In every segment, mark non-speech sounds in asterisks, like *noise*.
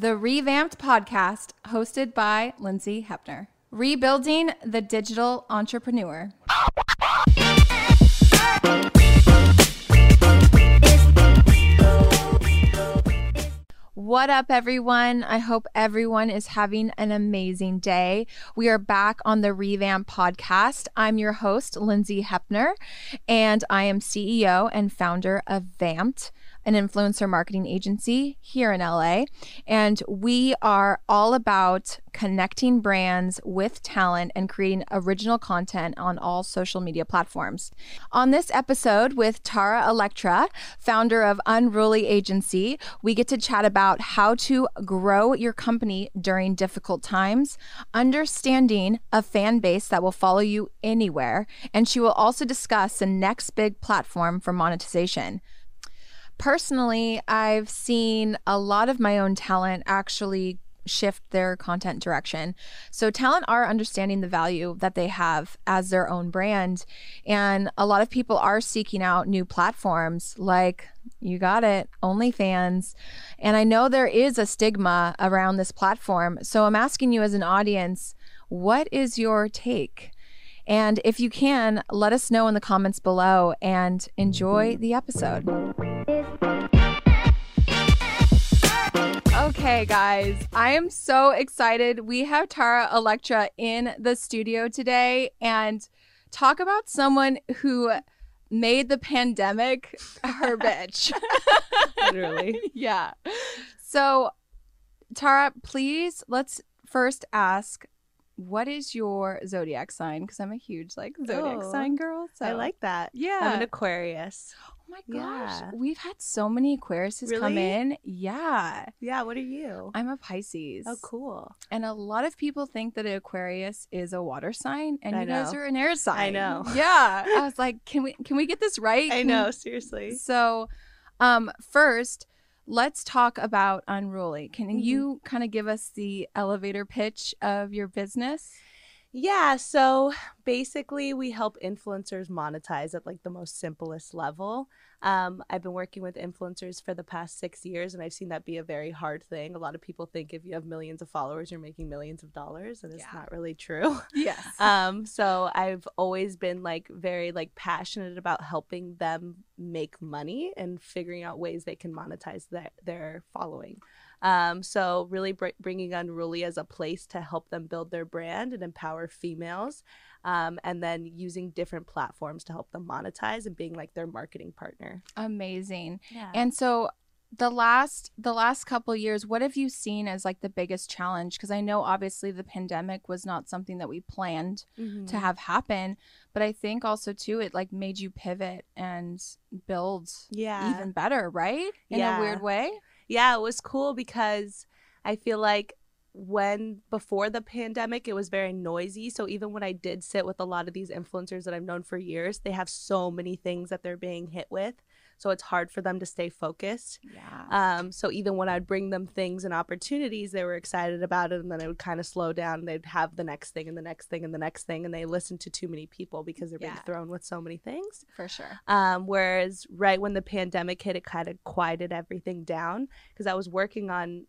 the ReVAMPPED podcast hosted by Lindsay Hepner. Rebuilding the digital entrepreneur. What up, everyone? I hope everyone is having an amazing day. We are back on the Revamp podcast. I'm your host, Lindsay Hepner, and I am CEO and founder of Vamped an influencer marketing agency here in LA. And we are all about connecting brands with talent and creating original content on all social media platforms. On this episode with Tara Electra, founder of Unruly Agency, we get to chat about how to grow your company during difficult times, understanding a fan base that will follow you anywhere, and she will also discuss the next big platform for monetization personally, I've seen a lot of my own talent actually shift their content direction. So talent are understanding the value that they have as their own brand and a lot of people are seeking out new platforms like you got it, OnlyFans. And I know there is a stigma around this platform. So I'm asking you as an audience, what is your take? And if you can, let us know in the comments below and enjoy mm-hmm. the episode. Okay, guys, I am so excited. We have Tara Electra in the studio today and talk about someone who made the pandemic her *laughs* bitch. Literally. *laughs* yeah. So, Tara, please let's first ask what is your zodiac sign? Because I'm a huge like zodiac Oh, sign girl. So I like that. Yeah. I'm an Aquarius. Oh my gosh, Yeah. we've had so many Aquariuses come in. Yeah, Yeah, what are you? I'm a Pisces. Oh, cool. And a lot of people think that Aquarius is a water sign, and I you guys know. are an air sign. I know. *laughs* Yeah, I was *laughs* like, can we can we get this right? I know, seriously. So, um, first, let's talk about Unruly. Can Mhm. you kind of give us the elevator pitch of your business? Yeah, so basically we help influencers monetize at like the most simplest level. Um, I've been working with influencers for the past six years, and I've seen that be a very hard thing. A lot of people think if you have millions of followers, you're making millions of dollars, and it's Yeah. not really true. *laughs* Yes. um so i've always been like very like passionate about helping them make money and figuring out ways they can monetize their, their following um so really br- bringing unruly as a place to help them build their brand and empower females um, and then using different platforms to help them monetize and being like their marketing partner Amazing. yeah And so the last the last couple years, what have you seen as like the biggest challenge? Because I know obviously the pandemic was not something that we planned Mm-hmm. to have happen, but I think also too it like made you pivot and build yeah even better, right? In Yeah. a weird way. Yeah, it was cool because I feel like when before the pandemic, it was very noisy. So even when I did sit with a lot of these influencers that I've known for years, they have so many things that they're being hit with. So it's hard for them to stay focused. Yeah. Um, so even when I'd bring them things and opportunities, they were excited about it, and then it would kind of slow down. They'd have the next thing and the next thing and the next thing, and they listen to too many people because they're being thrown with so many things. for sure. Um, whereas right when the pandemic hit, it kind of quieted everything down because I was working on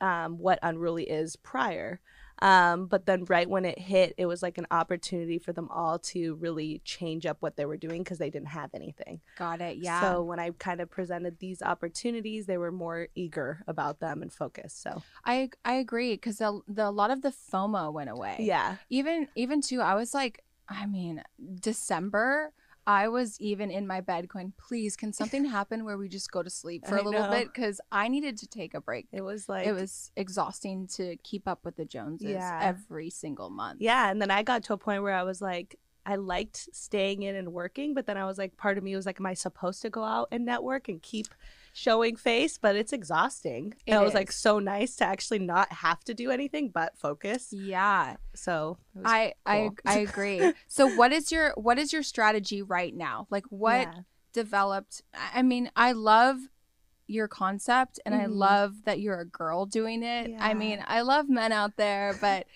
um, what Unruly is prior. Um, but then right when it hit, it was like an opportunity for them all to really change up what they were doing because they didn't have anything. Got it. Yeah. So when I kind of presented these opportunities, they were more eager about them and focused. So I I agree because the, the a lot of the FOMO went away. yeah, even even too i was like i mean december i was even in my bed going please can something happen where we just go to sleep for a little know. bit because i needed to take a break it was like it was exhausting to keep up with the joneses Yeah. every single month Yeah, and then I got to a point where I was like, I liked staying in and working, but then I was like, part of me was like, am I supposed to go out and network and keep showing face? But it's exhausting. It and it was like so nice to actually not have to do anything but focus. yeah So it was i i i agree *laughs* so what is your what is your strategy right now like what Yeah. developed i I mean i love your concept and i Mhm. love that you're a girl doing it i mean i love men out there but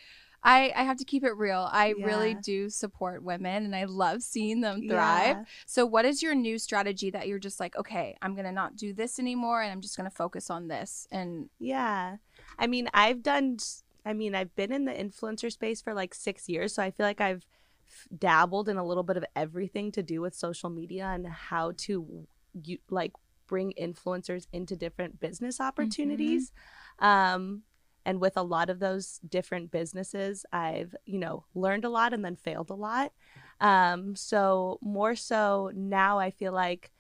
I, I have to keep it real. I really do support women and I love seeing them thrive. Yeah. So, what is your new strategy that you're just like, okay, I'm going to not do this anymore and I'm just going to focus on this? And Yeah. I mean, I've done. I mean, I've been in the influencer space for like six years, so I feel like I've dabbled in a little bit of everything to do with social media and how to, you like, bring influencers into different business opportunities. Um, and with a lot of those different businesses, I've you know learned a lot and then failed a lot. Um, so more so now, I feel like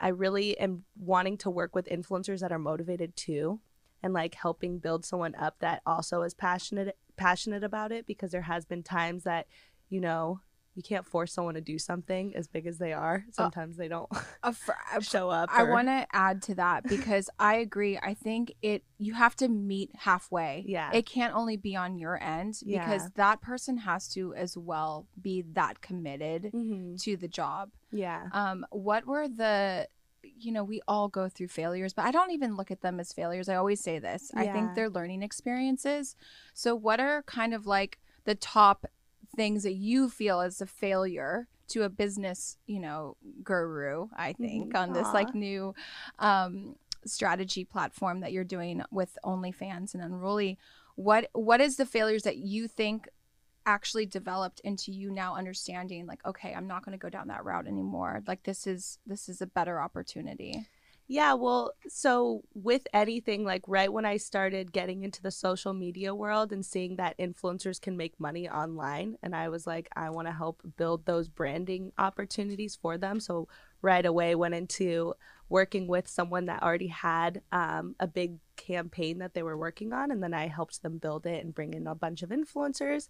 I really am wanting to work with influencers that are motivated too and like helping build someone up that also is passionate passionate about it because there has been times that you know you can't force someone to do something as big as they are sometimes they don't *laughs* fr- show up I want to add to that because *laughs* I agree. I think it you have to meet halfway. Yeah. It can't only be on your end because Yeah. that person has to as well be that committed Mhm. to the job. yeah Um what were the you know, we all go through failures, but I don't even look at them as failures. I always say this. I think they're learning experiences. So what are kind of like the top things that you feel as a failure to a business, you know, guru, I think, Mhm. on this like new um strategy platform that you're doing with OnlyFans and Unruly. What what is the failures that you think actually developed into you now understanding like okay i'm not going to go down that route anymore like this is this is a better opportunity Yeah, well, so with anything, like right when I started getting into the social media world and seeing that influencers can make money online, and I was like, I want to help build those branding opportunities for them. So right away went into working with someone that already had um, a big campaign that they were working on, and then I helped them build it and bring in a bunch of influencers.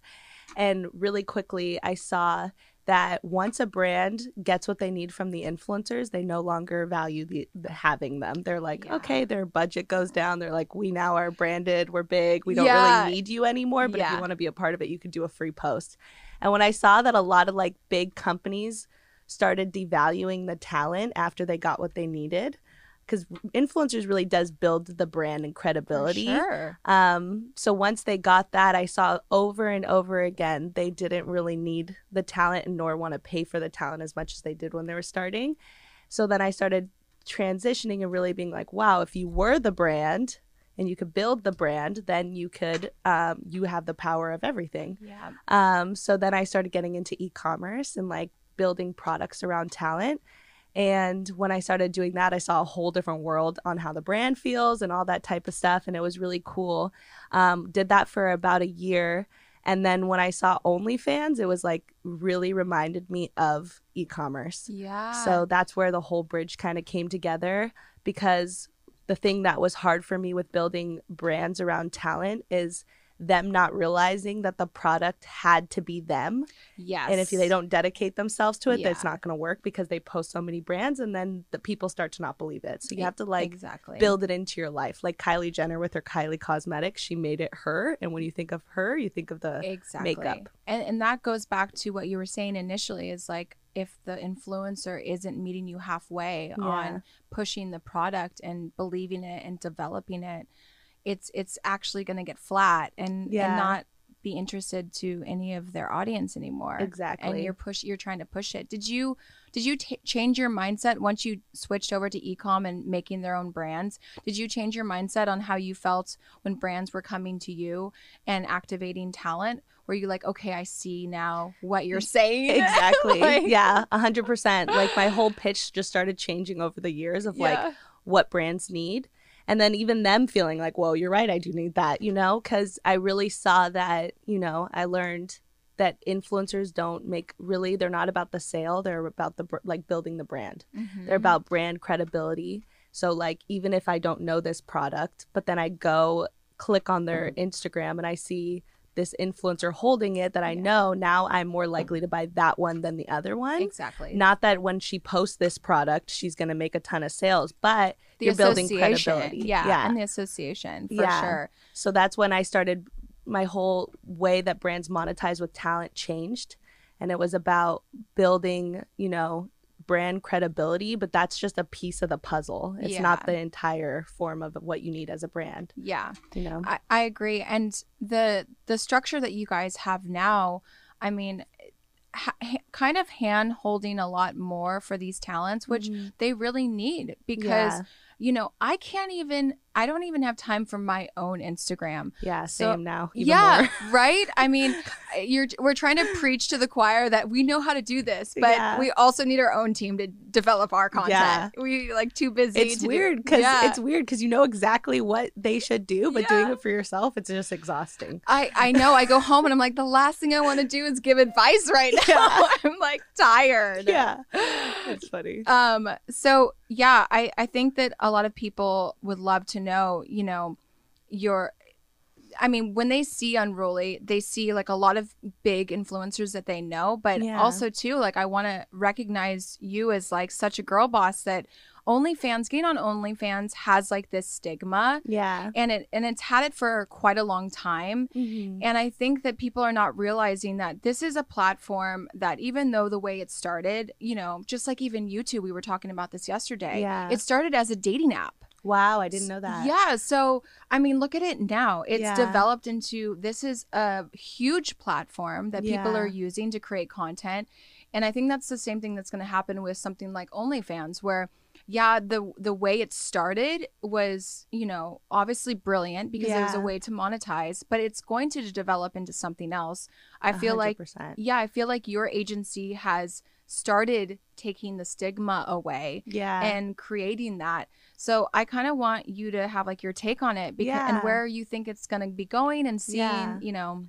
And really quickly, I saw that once a brand gets what they need from the influencers, they no longer value the, the having them. They're like, Yeah. okay, their budget goes down. They're like, we now are branded, we're big, we don't Yeah. really need you anymore. But if you want to be a part of it, you could do a free post. And when I saw that a lot of like big companies started devaluing the talent after they got what they needed, because influencers really does build the brand and For credibility. sure Um, so once they got that, I saw over and over again they didn't really need the talent and nor want to pay for the talent as much as they did when they were starting. So then I started transitioning and really being like, wow, if you were the brand and you could build the brand, then you could um, you have the power of everything. yeah Um, so then I started getting into e-commerce and like building products around talent. And when I started doing that, I saw a whole different world on how the brand feels and all that type of stuff. And it was really cool. Um, did that for about a year. And then when I saw OnlyFans, it was like really reminded me of e commerce. yeah So that's where the whole bridge kind of came together because the thing that was hard for me with building brands around talent is them not realizing that the product had to be them. yes And if they don't dedicate themselves to it, Yeah. that's not going to work because they post so many brands and then the people start to not believe it. So you have to like exactly build it into your life. Like Kylie Jenner with her Kylie Cosmetics, she made it her. And when you think of her, you think of the exactly makeup. and and that goes back to what you were saying initially is like if the influencer isn't meeting you halfway Yeah. on pushing the product and believing it and developing it it's it's actually going to get flat and Yeah. and not be interested to any of their audience anymore exactly. and you're push you're trying to push it did you did you t- change your mindset once you switched over to ecom and making their own brands did you change your mindset on how you felt when brands were coming to you and activating talent were you like okay i see now what you're saying exactly. *laughs* Like- yeah, a hundred percent. Like my whole pitch just started changing over the years of like what brands need. And then even them feeling like, whoa, you're right, I do need that, you know? Because I really saw that, you know, I learned that influencers don't make really, they're not about the sale, they're about the, like building the brand. Mhm. They're about brand credibility. So, like, even if I don't know this product, but then I go click on their Instagram and I see this influencer holding it that I Yeah. know, now I'm more likely to buy that one than the other one. exactly Not that when she posts this product, she's going to make a ton of sales, but the you're building credibility. yeah, Yeah. and the association for Yeah. sure so that's when I started my whole way that brands monetize with talent changed. And it was about building, you know, brand credibility, but that's just a piece of the puzzle. It's Yeah. not the entire form of what you need as a brand, yeah you know? I, I agree and the the structure that you guys have now i mean ha- kind of hand holding a lot more for these talents which Mhm. they really need because Yeah. You know i can't even I don't even have time for my own Instagram. Yeah, So- same now. Even yeah, *laughs* right? I *laughs* mean, you're we're trying to preach to the choir that we know how to do this, but Yeah. we also need our own team to develop our content. Yeah. We like too busy. It's to weird because Yeah. it's weird because you know exactly what they should do, but doing it for yourself, it's just exhausting. I, I know. I go *laughs* home and I'm like, the last thing I want to do is give advice right now. I'm like tired. Yeah, it's funny. Um, so yeah, I, I think that a lot of people would love to know, you know, your I mean, when they see Unruly, they see like a lot of big influencers that they know, but Yeah. also too, like I want to recognize you as like such a girl boss that OnlyFans, getting on OnlyFans has like this stigma Yeah. and it and it's had it for quite a long time. Mhm. And I think that people are not realizing that this is a platform that, even though the way it started, you know, just like even YouTube, we were talking about this yesterday, Yeah. it started as a dating app. Wow, I didn't know that. Yeah. So, I mean, look at it now. It's Yeah. developed into this is a huge platform that people are using to create content. And I think that's the same thing that's going to happen with something like OnlyFans, where, yeah, the the way it started was, you know, obviously brilliant because it was a way to monetize, but it's going to develop into something else. I feel like 100%. yeah, I feel like your agency has started taking the stigma away yeah. and creating that. So I kind of want you to have like your take on it because and where you think it's going to be going and seeing, Yeah. you know.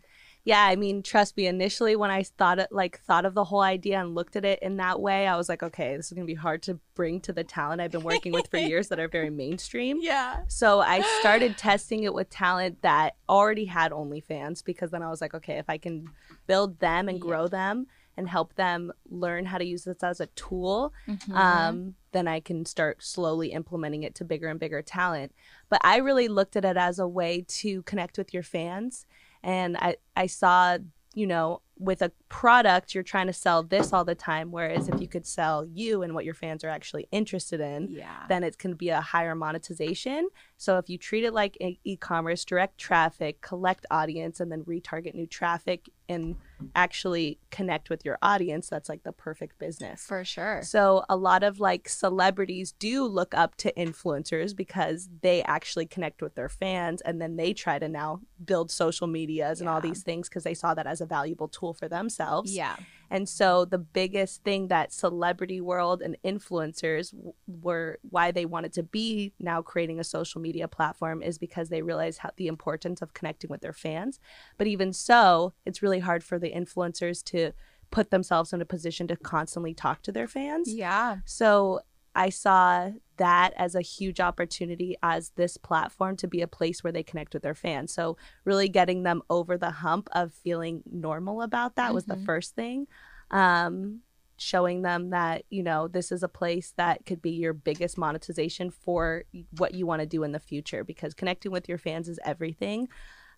Yeah i mean trust me initially when i thought it like thought of the whole idea and looked at it in that way i was like okay this is going to be hard to bring to the talent i've been working with for *laughs* years that are very mainstream Yeah. so i started testing it with talent that already had onlyfans because then i was like okay if i can build them and Yeah. grow them and help them learn how to use this as a tool Mhm. um, then I can start slowly implementing it to bigger and bigger talent. But I really looked at it as a way to connect with your fans. And I, I saw, you know, with a product, you're trying to sell this all the time. Whereas if you could sell you and what your fans are actually interested in, yeah. then it can be a higher monetization. So if you treat it like e- e-commerce, direct traffic, collect audience, and then retarget new traffic and actually connect with your audience, that's like the perfect business. For sure. So a lot of like celebrities do look up to influencers because they actually connect with their fans and then they try to now build social medias and all these things because they saw that as a valuable tool for themselves. Yeah. And so the biggest thing that celebrity world and influencers w- were why they wanted to be now creating a social media platform is because they realize how the importance of connecting with their fans. But even so, it's really hard for the influencers to put themselves in a position to constantly talk to their fans. Yeah. So I saw that as a huge opportunity as this platform to be a place where they connect with their fans. So really getting them over the hump of feeling normal about that was the Mhm. first thing. Um, showing them that you know this is a place that could be your biggest monetization for what you want to do in the future because connecting with your fans is everything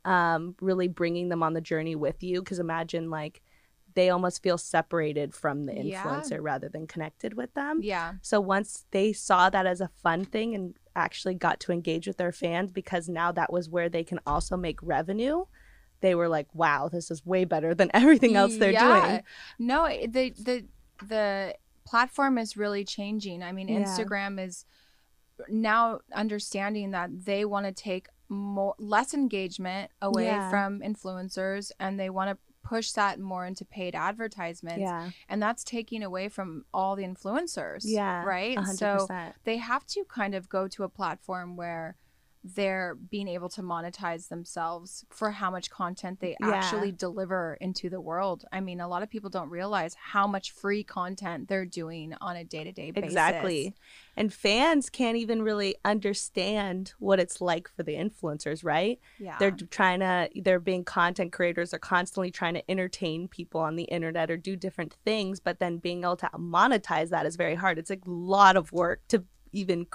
um, really bringing them on the journey with you because imagine like they almost feel separated from the Yeah. influencer rather than connected with them Yeah. so once they saw that as a fun thing and actually got to engage with their fans because now that was where they can also make revenue, they were like, "Wow, this is way better than *laughs* everything else they're Yeah. doing." No, eh, the the the platform is really changing. I mean, Yeah. Instagram is now understanding that they want to take more less engagement away Yeah. from influencers and they want to push that more into paid advertisements Yeah, and that's taking away from all the influencers yeah, right? a hundred so they have to kind of go to a platform where they're being able to monetize themselves for how much content they Yeah. actually deliver into the world. I mean, a lot of people don't realize how much free content they're doing on a day-to-day basis. Exactly. And fans can't even really understand what it's like for the influencers, right? Yeah. They're trying to, they're being content creators, they're constantly trying to entertain people on the internet or do different things, but then being able to monetize that is very hard. It's a lot of work to even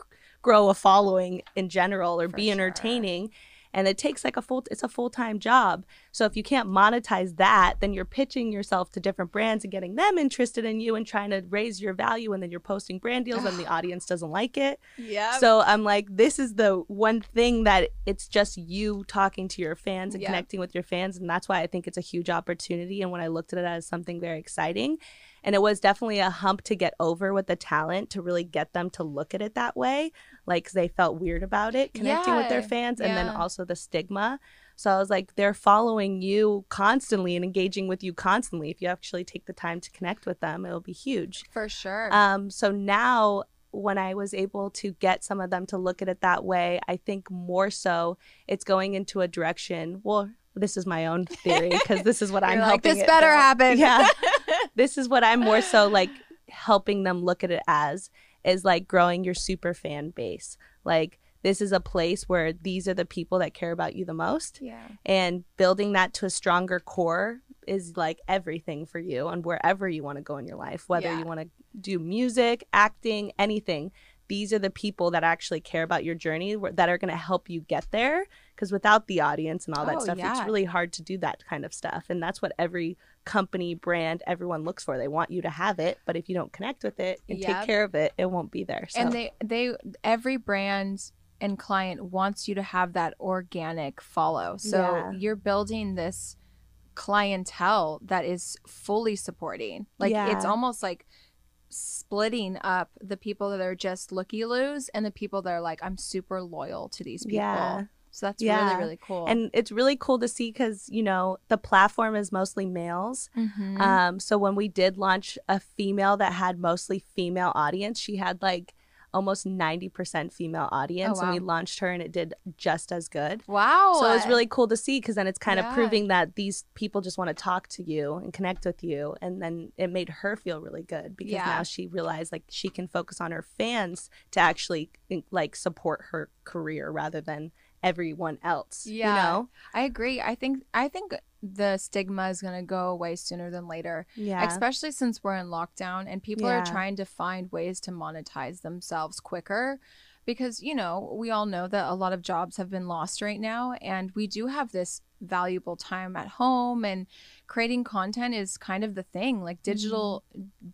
grow a following in general or For be sure. entertaining. And it takes like a full, it's a full time job. So if you can't monetize that, then you're pitching yourself to different brands and getting them interested in you and trying to raise your value. And then you're posting brand deals and the *sighs* audience doesn't like it. yeah. So I'm like, this is the one thing that it's just you talking to your fans and Yeah. connecting with your fans. And that's why I think it's a huge opportunity. And when I looked at it as something very exciting, And it was definitely a hump to get over with the talent to really get them to look at it that way. Like, they felt weird about it connecting with their Yeah, fans. And then also the stigma. So I was like, they're following you constantly and engaging with you constantly. If you actually take the time to connect with them, it'll be huge. For sure. Um, so now, when I was able to get some of them to look at it that way, I think more so it's going into a direction. Well, this is my own theory because this is what *laughs* I'm like, this better build." happen. Yeah, *laughs* this is what I'm more so like helping them look at it as is like growing your super fan base. Like this is a place where these are the people that care about you the most yeah. and building that to a stronger core is like everything for you and wherever you want to go in your life whether Yeah. you want to do music acting anything these are the people that actually care about your journey that are going to help you get there because without the audience and all that Oh, stuff it's really hard to do that kind of stuff and that's what every company brand everyone looks for they want you to have it but if you don't connect with it and Yep. take care of it it won't be there so And they they every brand and client wants you to have that organic follow. So Yeah. you're building this clientele that is fully supporting. Like it's almost like splitting up the people that are just looky loos and the people that are like, I'm super loyal to these people. Yeah. So that's Yeah. really, really cool. and it's really cool to see because you know the platform is mostly males Mhm. Um, so when we did launch a female that had mostly female audience, she had like almost 90% female audience Oh, and we launched her and it did just as good. wow. So it was really cool to see because then it's kind Yeah. of proving that these people just want to talk to you and connect with you. And then it made her feel really good because Yeah. now she realized like she can focus on her fans to actually like support her career rather than everyone else. Yeah. You know? I agree. I think I think the stigma is going to go away sooner than later. Yeah. especially since we're in lockdown and people are trying to find ways to monetize themselves quicker because you know we all know that a lot of jobs have been lost right now and we do have this valuable time at home and creating content is kind of the thing like digital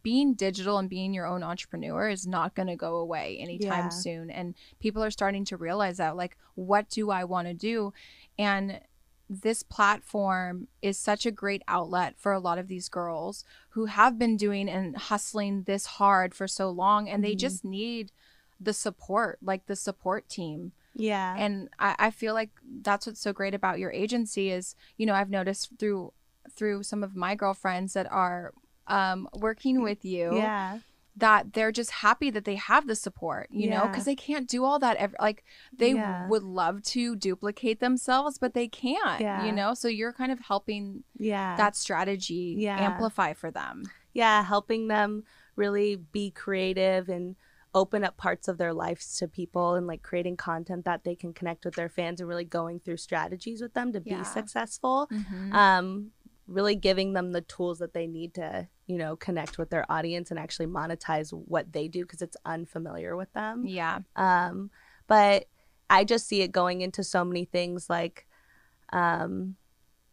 being digital and being your own entrepreneur is not going to go away anytime Yeah. soon and people are starting to realize that like what do i want to do and this platform is such a great outlet for a lot of these girls who have been doing and hustling this hard for so long and they Mhm. just need the support like the support team yeah. and I, I feel like that's what's so great about your agency is you know i've noticed through through some of my girlfriends that are um, working with you yeah. that they're just happy that they have the support you know because they can't do all that ever like they Yeah. would love to duplicate themselves but they can't Yeah. you know so you're kind of helping Yeah. that strategy Yeah. amplify for them yeah, helping them really be creative and open up parts of their lives to people and like creating content that they can connect with their fans and really going through strategies with them to Yeah. be successful. Mhm. Um, really giving them the tools that they need to, you know, connect with their audience and actually monetize what they do because it's unfamiliar with them. yeah Um, but I just see it going into so many things like um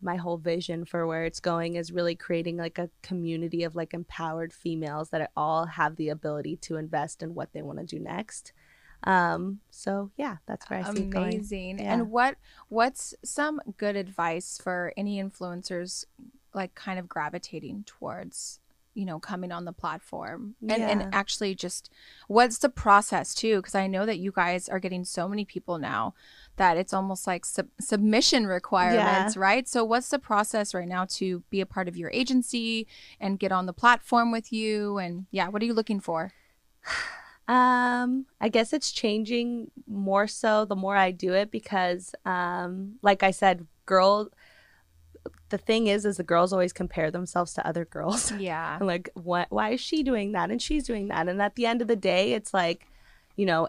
my whole vision for where it's going is really creating like a community of like empowered females that all have the ability to invest in what they want to do next. Um, so yeah, that's where I see it going. amazing. Yeah. and what what's some good advice for any influencers like kind of gravitating towards you know coming on the platform? And, Yeah. and actually just what's the process too? Because i know that you guys are getting so many people now that it's almost like sub- submission requirements right? So what's the process right now to be a part of your agency and get on the platform with you? And yeah what are you looking for *sighs* *sighs* *sighs* Um, I guess it's changing more so the more I do it because, um, like I said, girl, the thing is, is the girls always compare themselves to other girls. *laughs* yeah and like, what? Why is she doing that? And she's doing that. And at the end of the day, it's like, you know,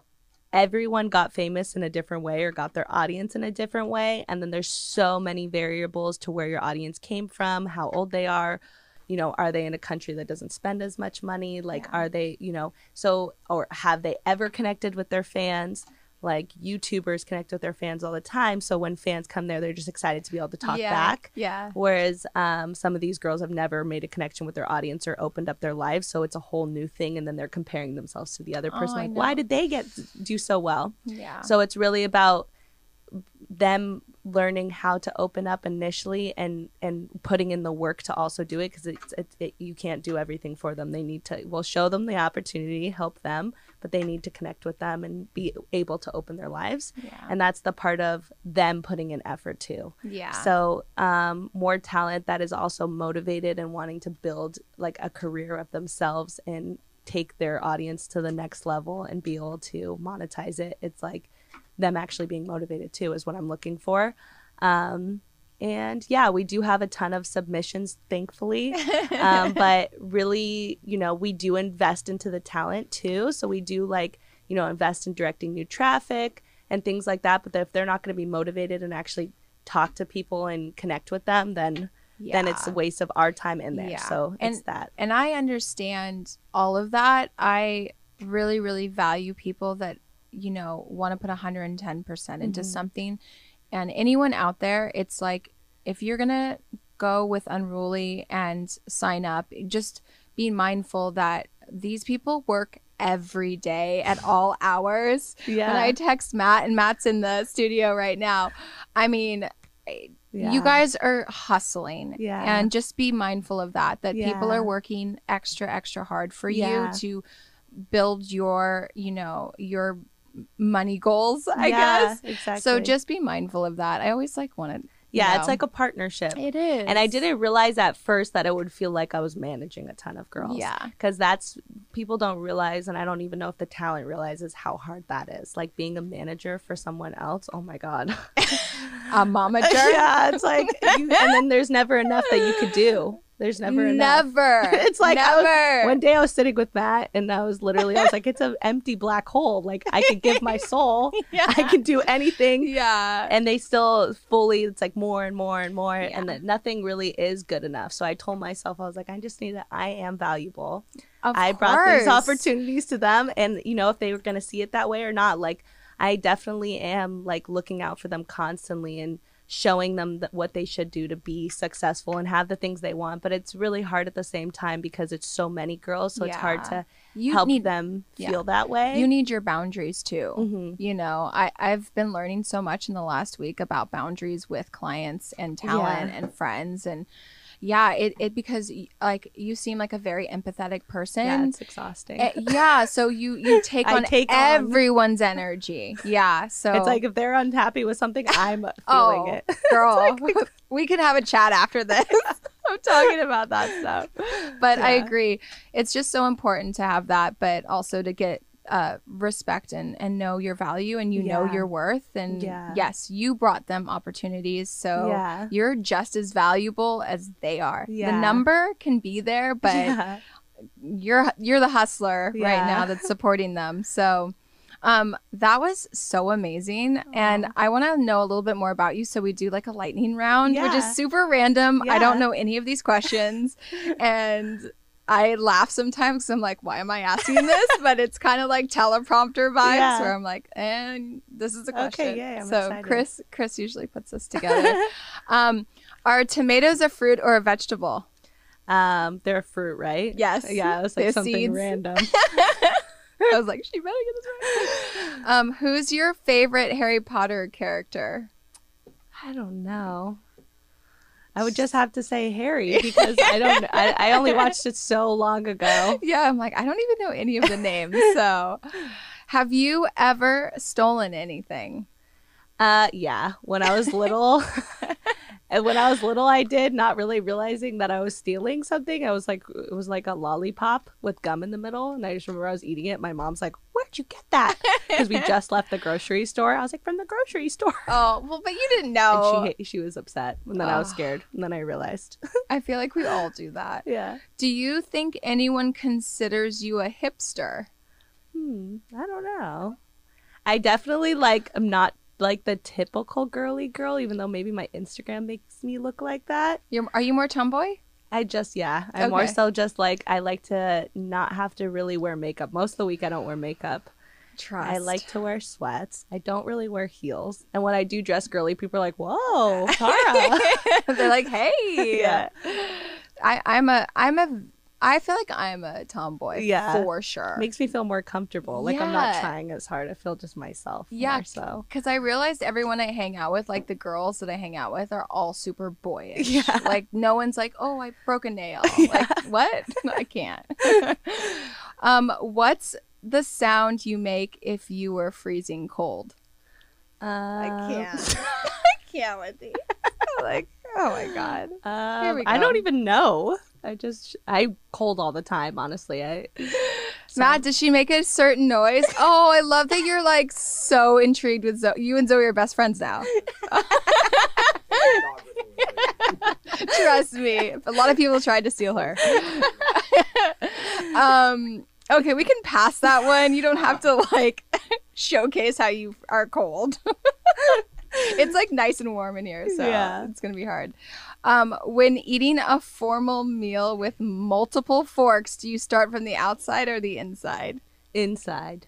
everyone got famous in a different way or got their audience in a different way. And then there's so many variables to where your audience came from, how old they are. You know, are they in a country that doesn't spend as much money? Like, Yeah. are they, you know, so, or have they ever connected with their fans? Like, YouTubers connect with their fans all the time. So when fans come there, they're just excited to be able to talk yeah. back. yeah Whereas um, some of these girls have never made a connection with their audience or opened up their lives, so it's a whole new thing, and then they're comparing themselves to the other Oh, person. I like, why did they get do so well? yeah So it's really about them learning how to open up initially and and putting in the work to also do it because it's it, it, you can't do everything for them they need to we'll show them the opportunity help them but they need to connect with them and be able to open their lives Yeah. and that's the part of them putting in effort too yeah. so um, more talent that is also motivated and wanting to build like a career of themselves and take their audience to the next level and be able to monetize it. It's like them actually being motivated too is what I'm looking for. Um, and yeah, we do have a ton of submissions, thankfully. *laughs* um, but really, you know, we do invest into the talent too. So we do like, you know, invest in directing new traffic and things like that. But if they're not going to be motivated and actually talk to people and connect with them, then then it's a waste of our time in there. Yeah. So it's And- that. and I understand all of that. I really, really value people that, you know, want to put 110% into Mhm. something. And anyone out there, it's like, if you're going to go with Unruly and sign up, just be mindful that these people work every day at *sighs* all hours. Yeah. When I text Matt, and Matt's in the studio right now, I mean, yeah. you guys are hustling Yeah. and just be mindful of that that people are working extra extra hard for Yeah. you to build your you know your money goals i Yeah, guess Exactly. so just be mindful of that i always like want to yeah, know. it's like a partnership. it is And I didn't realize at first that it would feel like I was managing a ton of girls. yeah Because that's, people don't realize, and I don't even know if the talent realizes how hard that is. Like being a manager for someone else. Oh my God. a mama jerk *laughs* yeah, it's like, you, and then there's never enough that you could do. There's never enough. never *laughs* It's like I was- One day I was sitting with Matt and I was literally, I was like, it's an *laughs* empty black hole. Like I could give my soul, *laughs* yeah. I can do anything. yeah And they still fully, it's like more and more and more. And that nothing really is good enough. So I told myself, I was like, I just need to, I am valuable. Of I brought these opportunities to them. And, you know, if they were going to see it that way or not, like I definitely am like looking out for them constantly and showing them that what they should do to be successful and have the things they want. But it's really hard at the same time because it's so many girls. So it's hard to you help need them yeah. feel that way. you need your boundaries too hmm you know I, i've been learning so much in the last week about boundaries with clients and talent Yeah. and friends and yeah it, it because like you seem like a very empathetic person. Yeah, it's exhausting. Eh, yeah so you you *laughs* take on take on- everyone's energy. Yeah so it's like if they're unhappy with something, *laughs* I'm feeling oh it. girl *laughs* we can have a chat after this. I'm talking about that stuff. But i agree. It's just so important to have that but also to get uh respect and and know your value and you know your worth and Yeah. yes you brought them opportunities. So Yeah. you're just as valuable as they are. The number can be there *laughs* but yeah. you're you're the hustler right now that's *laughs* supporting them. So um that was so amazing. And i want to know a little bit more about you. So we do like a lightning round which is super random. I don't know any of these questions. *laughs* And i laugh sometimes 'cause i'm like why am i asking this *laughs* but it's kind of like teleprompter vibes Yeah. where i'm like and this is a question Okay, yay, I'm so excited. chris chris usually puts this *laughs* together um are tomatoes a fruit or a vegetable um, they're a fruit, right? Yes. Yeah, it was They like something seeds. random. *laughs* I was like, she better get this right. Um, who's your favorite Harry Potter character? I don't know. I would just have to say Harry *laughs* because I don't. I, I only watched it so long ago. Yeah, I'm like, I don't even know any of the names. *laughs* So, have you ever stolen anything? Uh, yeah. When I was little, *laughs* and when I was little, I did not really realizing that I was stealing something. I was like, it was like a lollipop with gum in the middle, and I just remember I was eating it. My mom's like, "Where'd you get that?" *laughs* Because we just left the grocery store. I was like, "From the grocery store." Oh, well, but you didn't know. *laughs* And she she was upset, and then I was Oh. scared, and then I realized. *laughs* I feel like we all do that. yeah. Do you think anyone considers you a hipster? Hmm. I don't know. I definitely like. I'm not like the typical girly girl, even though maybe my Instagram makes me look like that. You're, are you more tomboy? I just yeah. I'm more so just like I like to not have to really wear makeup. Most of the week I don't wear makeup. Trust. I like to wear sweats. I don't really wear heels. And when I do dress girly, people are like, "Whoa, *laughs* Tara!" They're like, *laughs* hey. Yeah. I, I'm a I'm a I feel like I'm a tomboy. Yeah. for sure. Makes me feel more comfortable. Like I'm not trying as hard. I feel just myself. Yeah. More so. Because I realized everyone I hang out with, like the girls that I hang out with, are all super boyish. *laughs* Yeah. Like no one's like, "Oh, I broke a nail." *laughs* Yeah. Like what? *laughs* I can't. um, what's the sound you make if you were freezing cold? Um, I can't I can't with these. like, oh my god. Um, Here we go. I don't even know. I just I cold all the time. Honestly, I. *laughs* Matt, does she make a certain noise? Oh, I love that you're like so intrigued with Zoe. You and Zoe are best friends now. *laughs* Trust me. A lot of people tried to steal her. *laughs* um, okay, we can pass that one. You don't have to like showcase how you are cold. it's like nice and warm in here, so Yeah. it's gonna be hard. Um, when eating a formal meal with multiple forks, do you start from the outside or the inside? inside.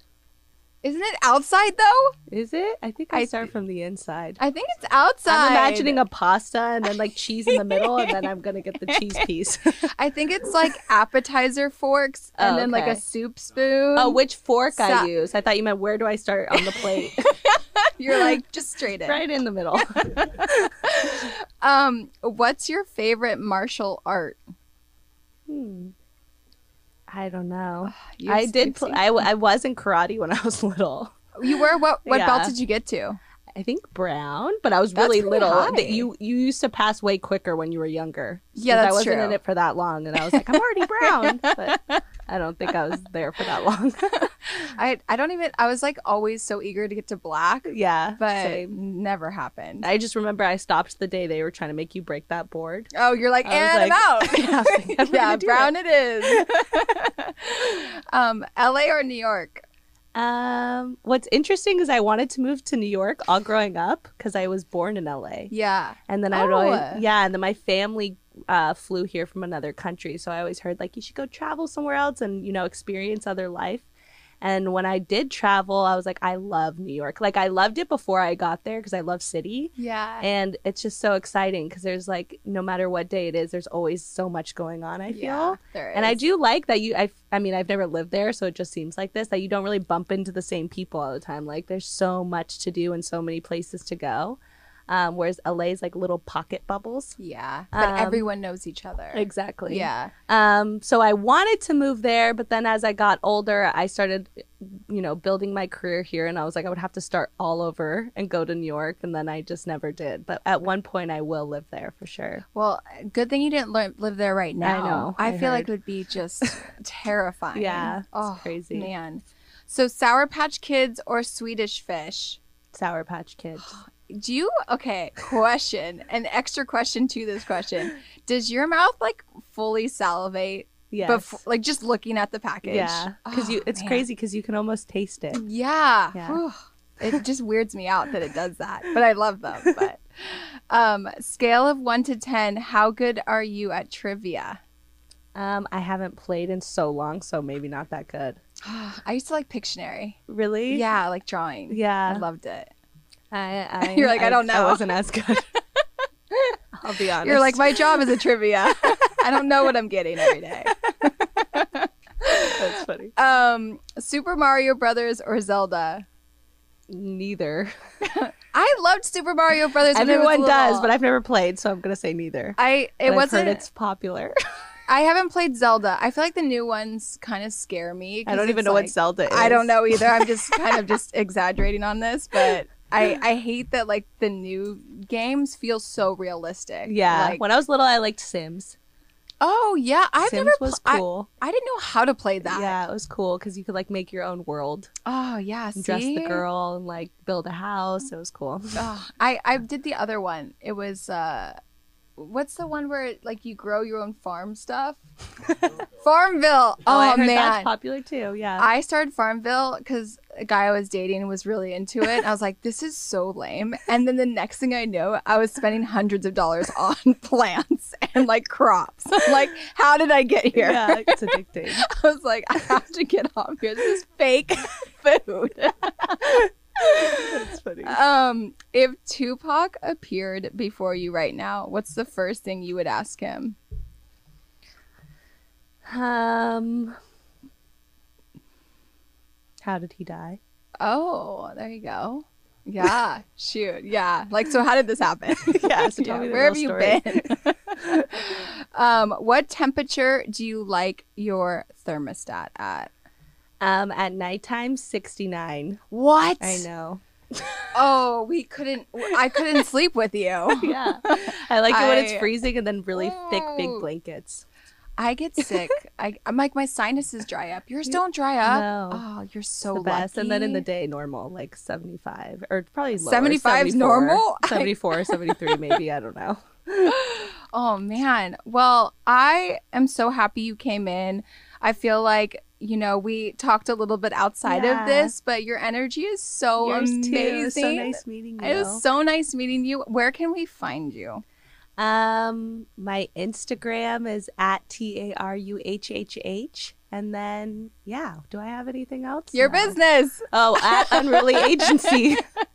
Isn't it outside though? Is it? I think I, I start thi- from the inside. I think it's outside. I'm imagining a pasta and then like cheese in the middle, and then I'm gonna get the cheese *laughs* piece. I think it's like appetizer forks and Oh, then like a soup spoon. oh, which fork Sa- I use? I thought you meant where do I start on the plate? *laughs* You're like *laughs* just straight in. right in the middle. Um, what's your favorite martial art? Hmm. I don't know. You I did. Pl- I, I, was in karate when I was *laughs* little. you were what? What belt did you get to? I think brown, but I was That's really little. high. That You you used to pass way quicker when you were younger. Yeah, that's I wasn't true. in it for that long, and I was like, I'm already brown, *laughs* but I don't think I was there for that long. *laughs* I I don't even. I was like always so eager to get to black, yeah, but same. never happened. I just remember I stopped the day they were trying to make you break that board. oh, you're like, and like- I'm out. Yeah, I was like, *laughs* I'm yeah, brown it is. um, L.A. or New York? Um, what's interesting is I wanted to move to New York all growing up because I was born in LA. Yeah. And then I would Oh. always, yeah, and then my family uh, flew here from another country. So I always heard like you should go travel somewhere else and, you know, experience other life. And when I did travel, I was like, I love New York. Like I loved it before I got there because I love city. Yeah. And it's just so exciting because there's like, no matter what day it is, there's always so much going on, I feel. yeah, there is. And I do like that you I I mean I've never lived there so it just seems like this that you don't really bump into the same people all the time. Like there's so much to do and so many places to go. Um, whereas LA is like little pocket bubbles. Yeah, but Um, everyone knows each other. Exactly. Yeah. Um, so I wanted to move there, but then as I got older, I started, you know, building my career here, and I was like, I would have to start all over and go to New York, and then I just never did. But at one point, I will live there for sure. Well, good thing you didn't li- live there right now. I know, I, I feel like it would be just *laughs* terrifying. Yeah, it's Oh, crazy. man. So, Sour Patch Kids or Swedish Fish? Sour Patch Kids. *gasps* *laughs* Do you, okay, question, an extra question to this question. Does your mouth like fully salivate? yeah Before, like just looking at the package? Yeah, because Oh, you it's man. crazy because you can almost taste it. Yeah. Yeah. It just weirds me out that it does that, but I love them. But *laughs* um, scale of one to ten, how good are you at trivia? Um, I haven't played in so long, so maybe not that good. *sighs* I used to like Pictionary. Really? Yeah, like drawing. Yeah. I loved it. I, I, You're like, I don't I know. wasn't as good. *laughs* I'll be honest. You're like, my job is a trivia. I don't know what I'm getting every day. That's funny. Um, Super Mario Brothers or Zelda? Neither. I loved Super Mario Brothers. I Everyone does, but I've never played, so I'm gonna say neither. I But it I've wasn't. heard it's popular. I haven't played Zelda. I feel like the new ones kind of scare me. I don't even know like- what Zelda is. I don't know either. I'm just kind of *laughs* just exaggerating on this, but I I hate that like the new games feel so realistic. Yeah. Like, when I was little, I liked Sims. oh yeah, I've Sims never. was pl- cool. I, didn't know how to play that. Yeah, it was cool because you could like make your own world, Oh yeah. and dress the girl, and like build a house. It was cool. Oh, I I did the other one. It was uh, what's the one where like you grow your own farm stuff? Farmville. *laughs* Oh, I oh, heard man. that's popular too. Yeah. I started Farmville because a guy I was dating was really into it. I was like, this is so lame. And then the next thing I know, I was spending hundreds of dollars *laughs* on plants and like crops. I'm like, how did I get here? yeah, it's addicting. *laughs* I was like, I have to get off here. This is fake food. *laughs* That's funny. um, if Tupac appeared before you right now, what's the first thing you would ask him? Um, how did he die? Oh, there you go. Yeah, *laughs* shoot. Yeah. Like, so how did this happen? *laughs* Yeah, so tell me where have you story. been? um, what temperature do you like your thermostat at? Um, at nighttime, sixty nine. What? I know. *laughs* Oh, we couldn't. I couldn't sleep with you. *laughs* Yeah, I like it when it's freezing and then really thick, big blankets. I get sick. *laughs* I, I'm like my sinuses dry up. Yours don't dry up. No. Oh, you're so the best. And then in the day, normal, like 75 or probably lower, 75 's 74, normal? 74, 73, maybe. I don't know. Oh man. Well, I am so happy you came in. I feel like you know we talked a little bit outside Yeah. of this, but your energy is so Yours amazing. too. It was so nice meeting you. It was so nice meeting you. Where can we find you? Um, my Instagram is at T A R U H H H. And then, yeah, do I have anything else? Your No. business. Oh, at Unruly Agency. *laughs*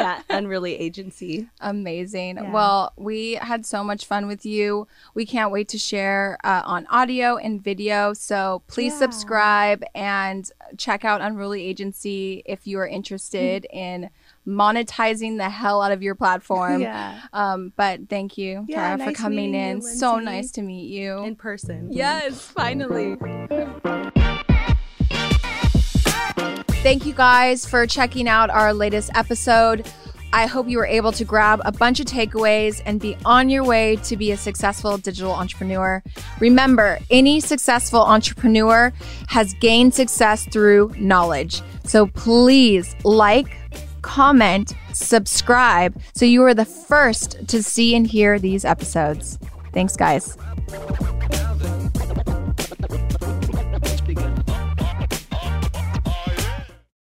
yeah, Unruly Agency. Amazing. Yeah. Well, we had so much fun with you. We can't wait to share uh, on audio and video. So please Yeah. subscribe and check out Unruly Agency if you are interested *laughs* in monetizing the hell out of your platform. yeah, Um, but thank you, Yeah, Tara, for coming meeting you, in. so nice to meet you. in person. Yes, finally. *laughs* Thank you guys for checking out our latest episode. I hope you were able to grab a bunch of takeaways and be on your way to be a successful digital entrepreneur. Remember, any successful entrepreneur has gained success through knowledge. So please like, comment, subscribe so you are the first to see and hear these episodes. Thanks, guys.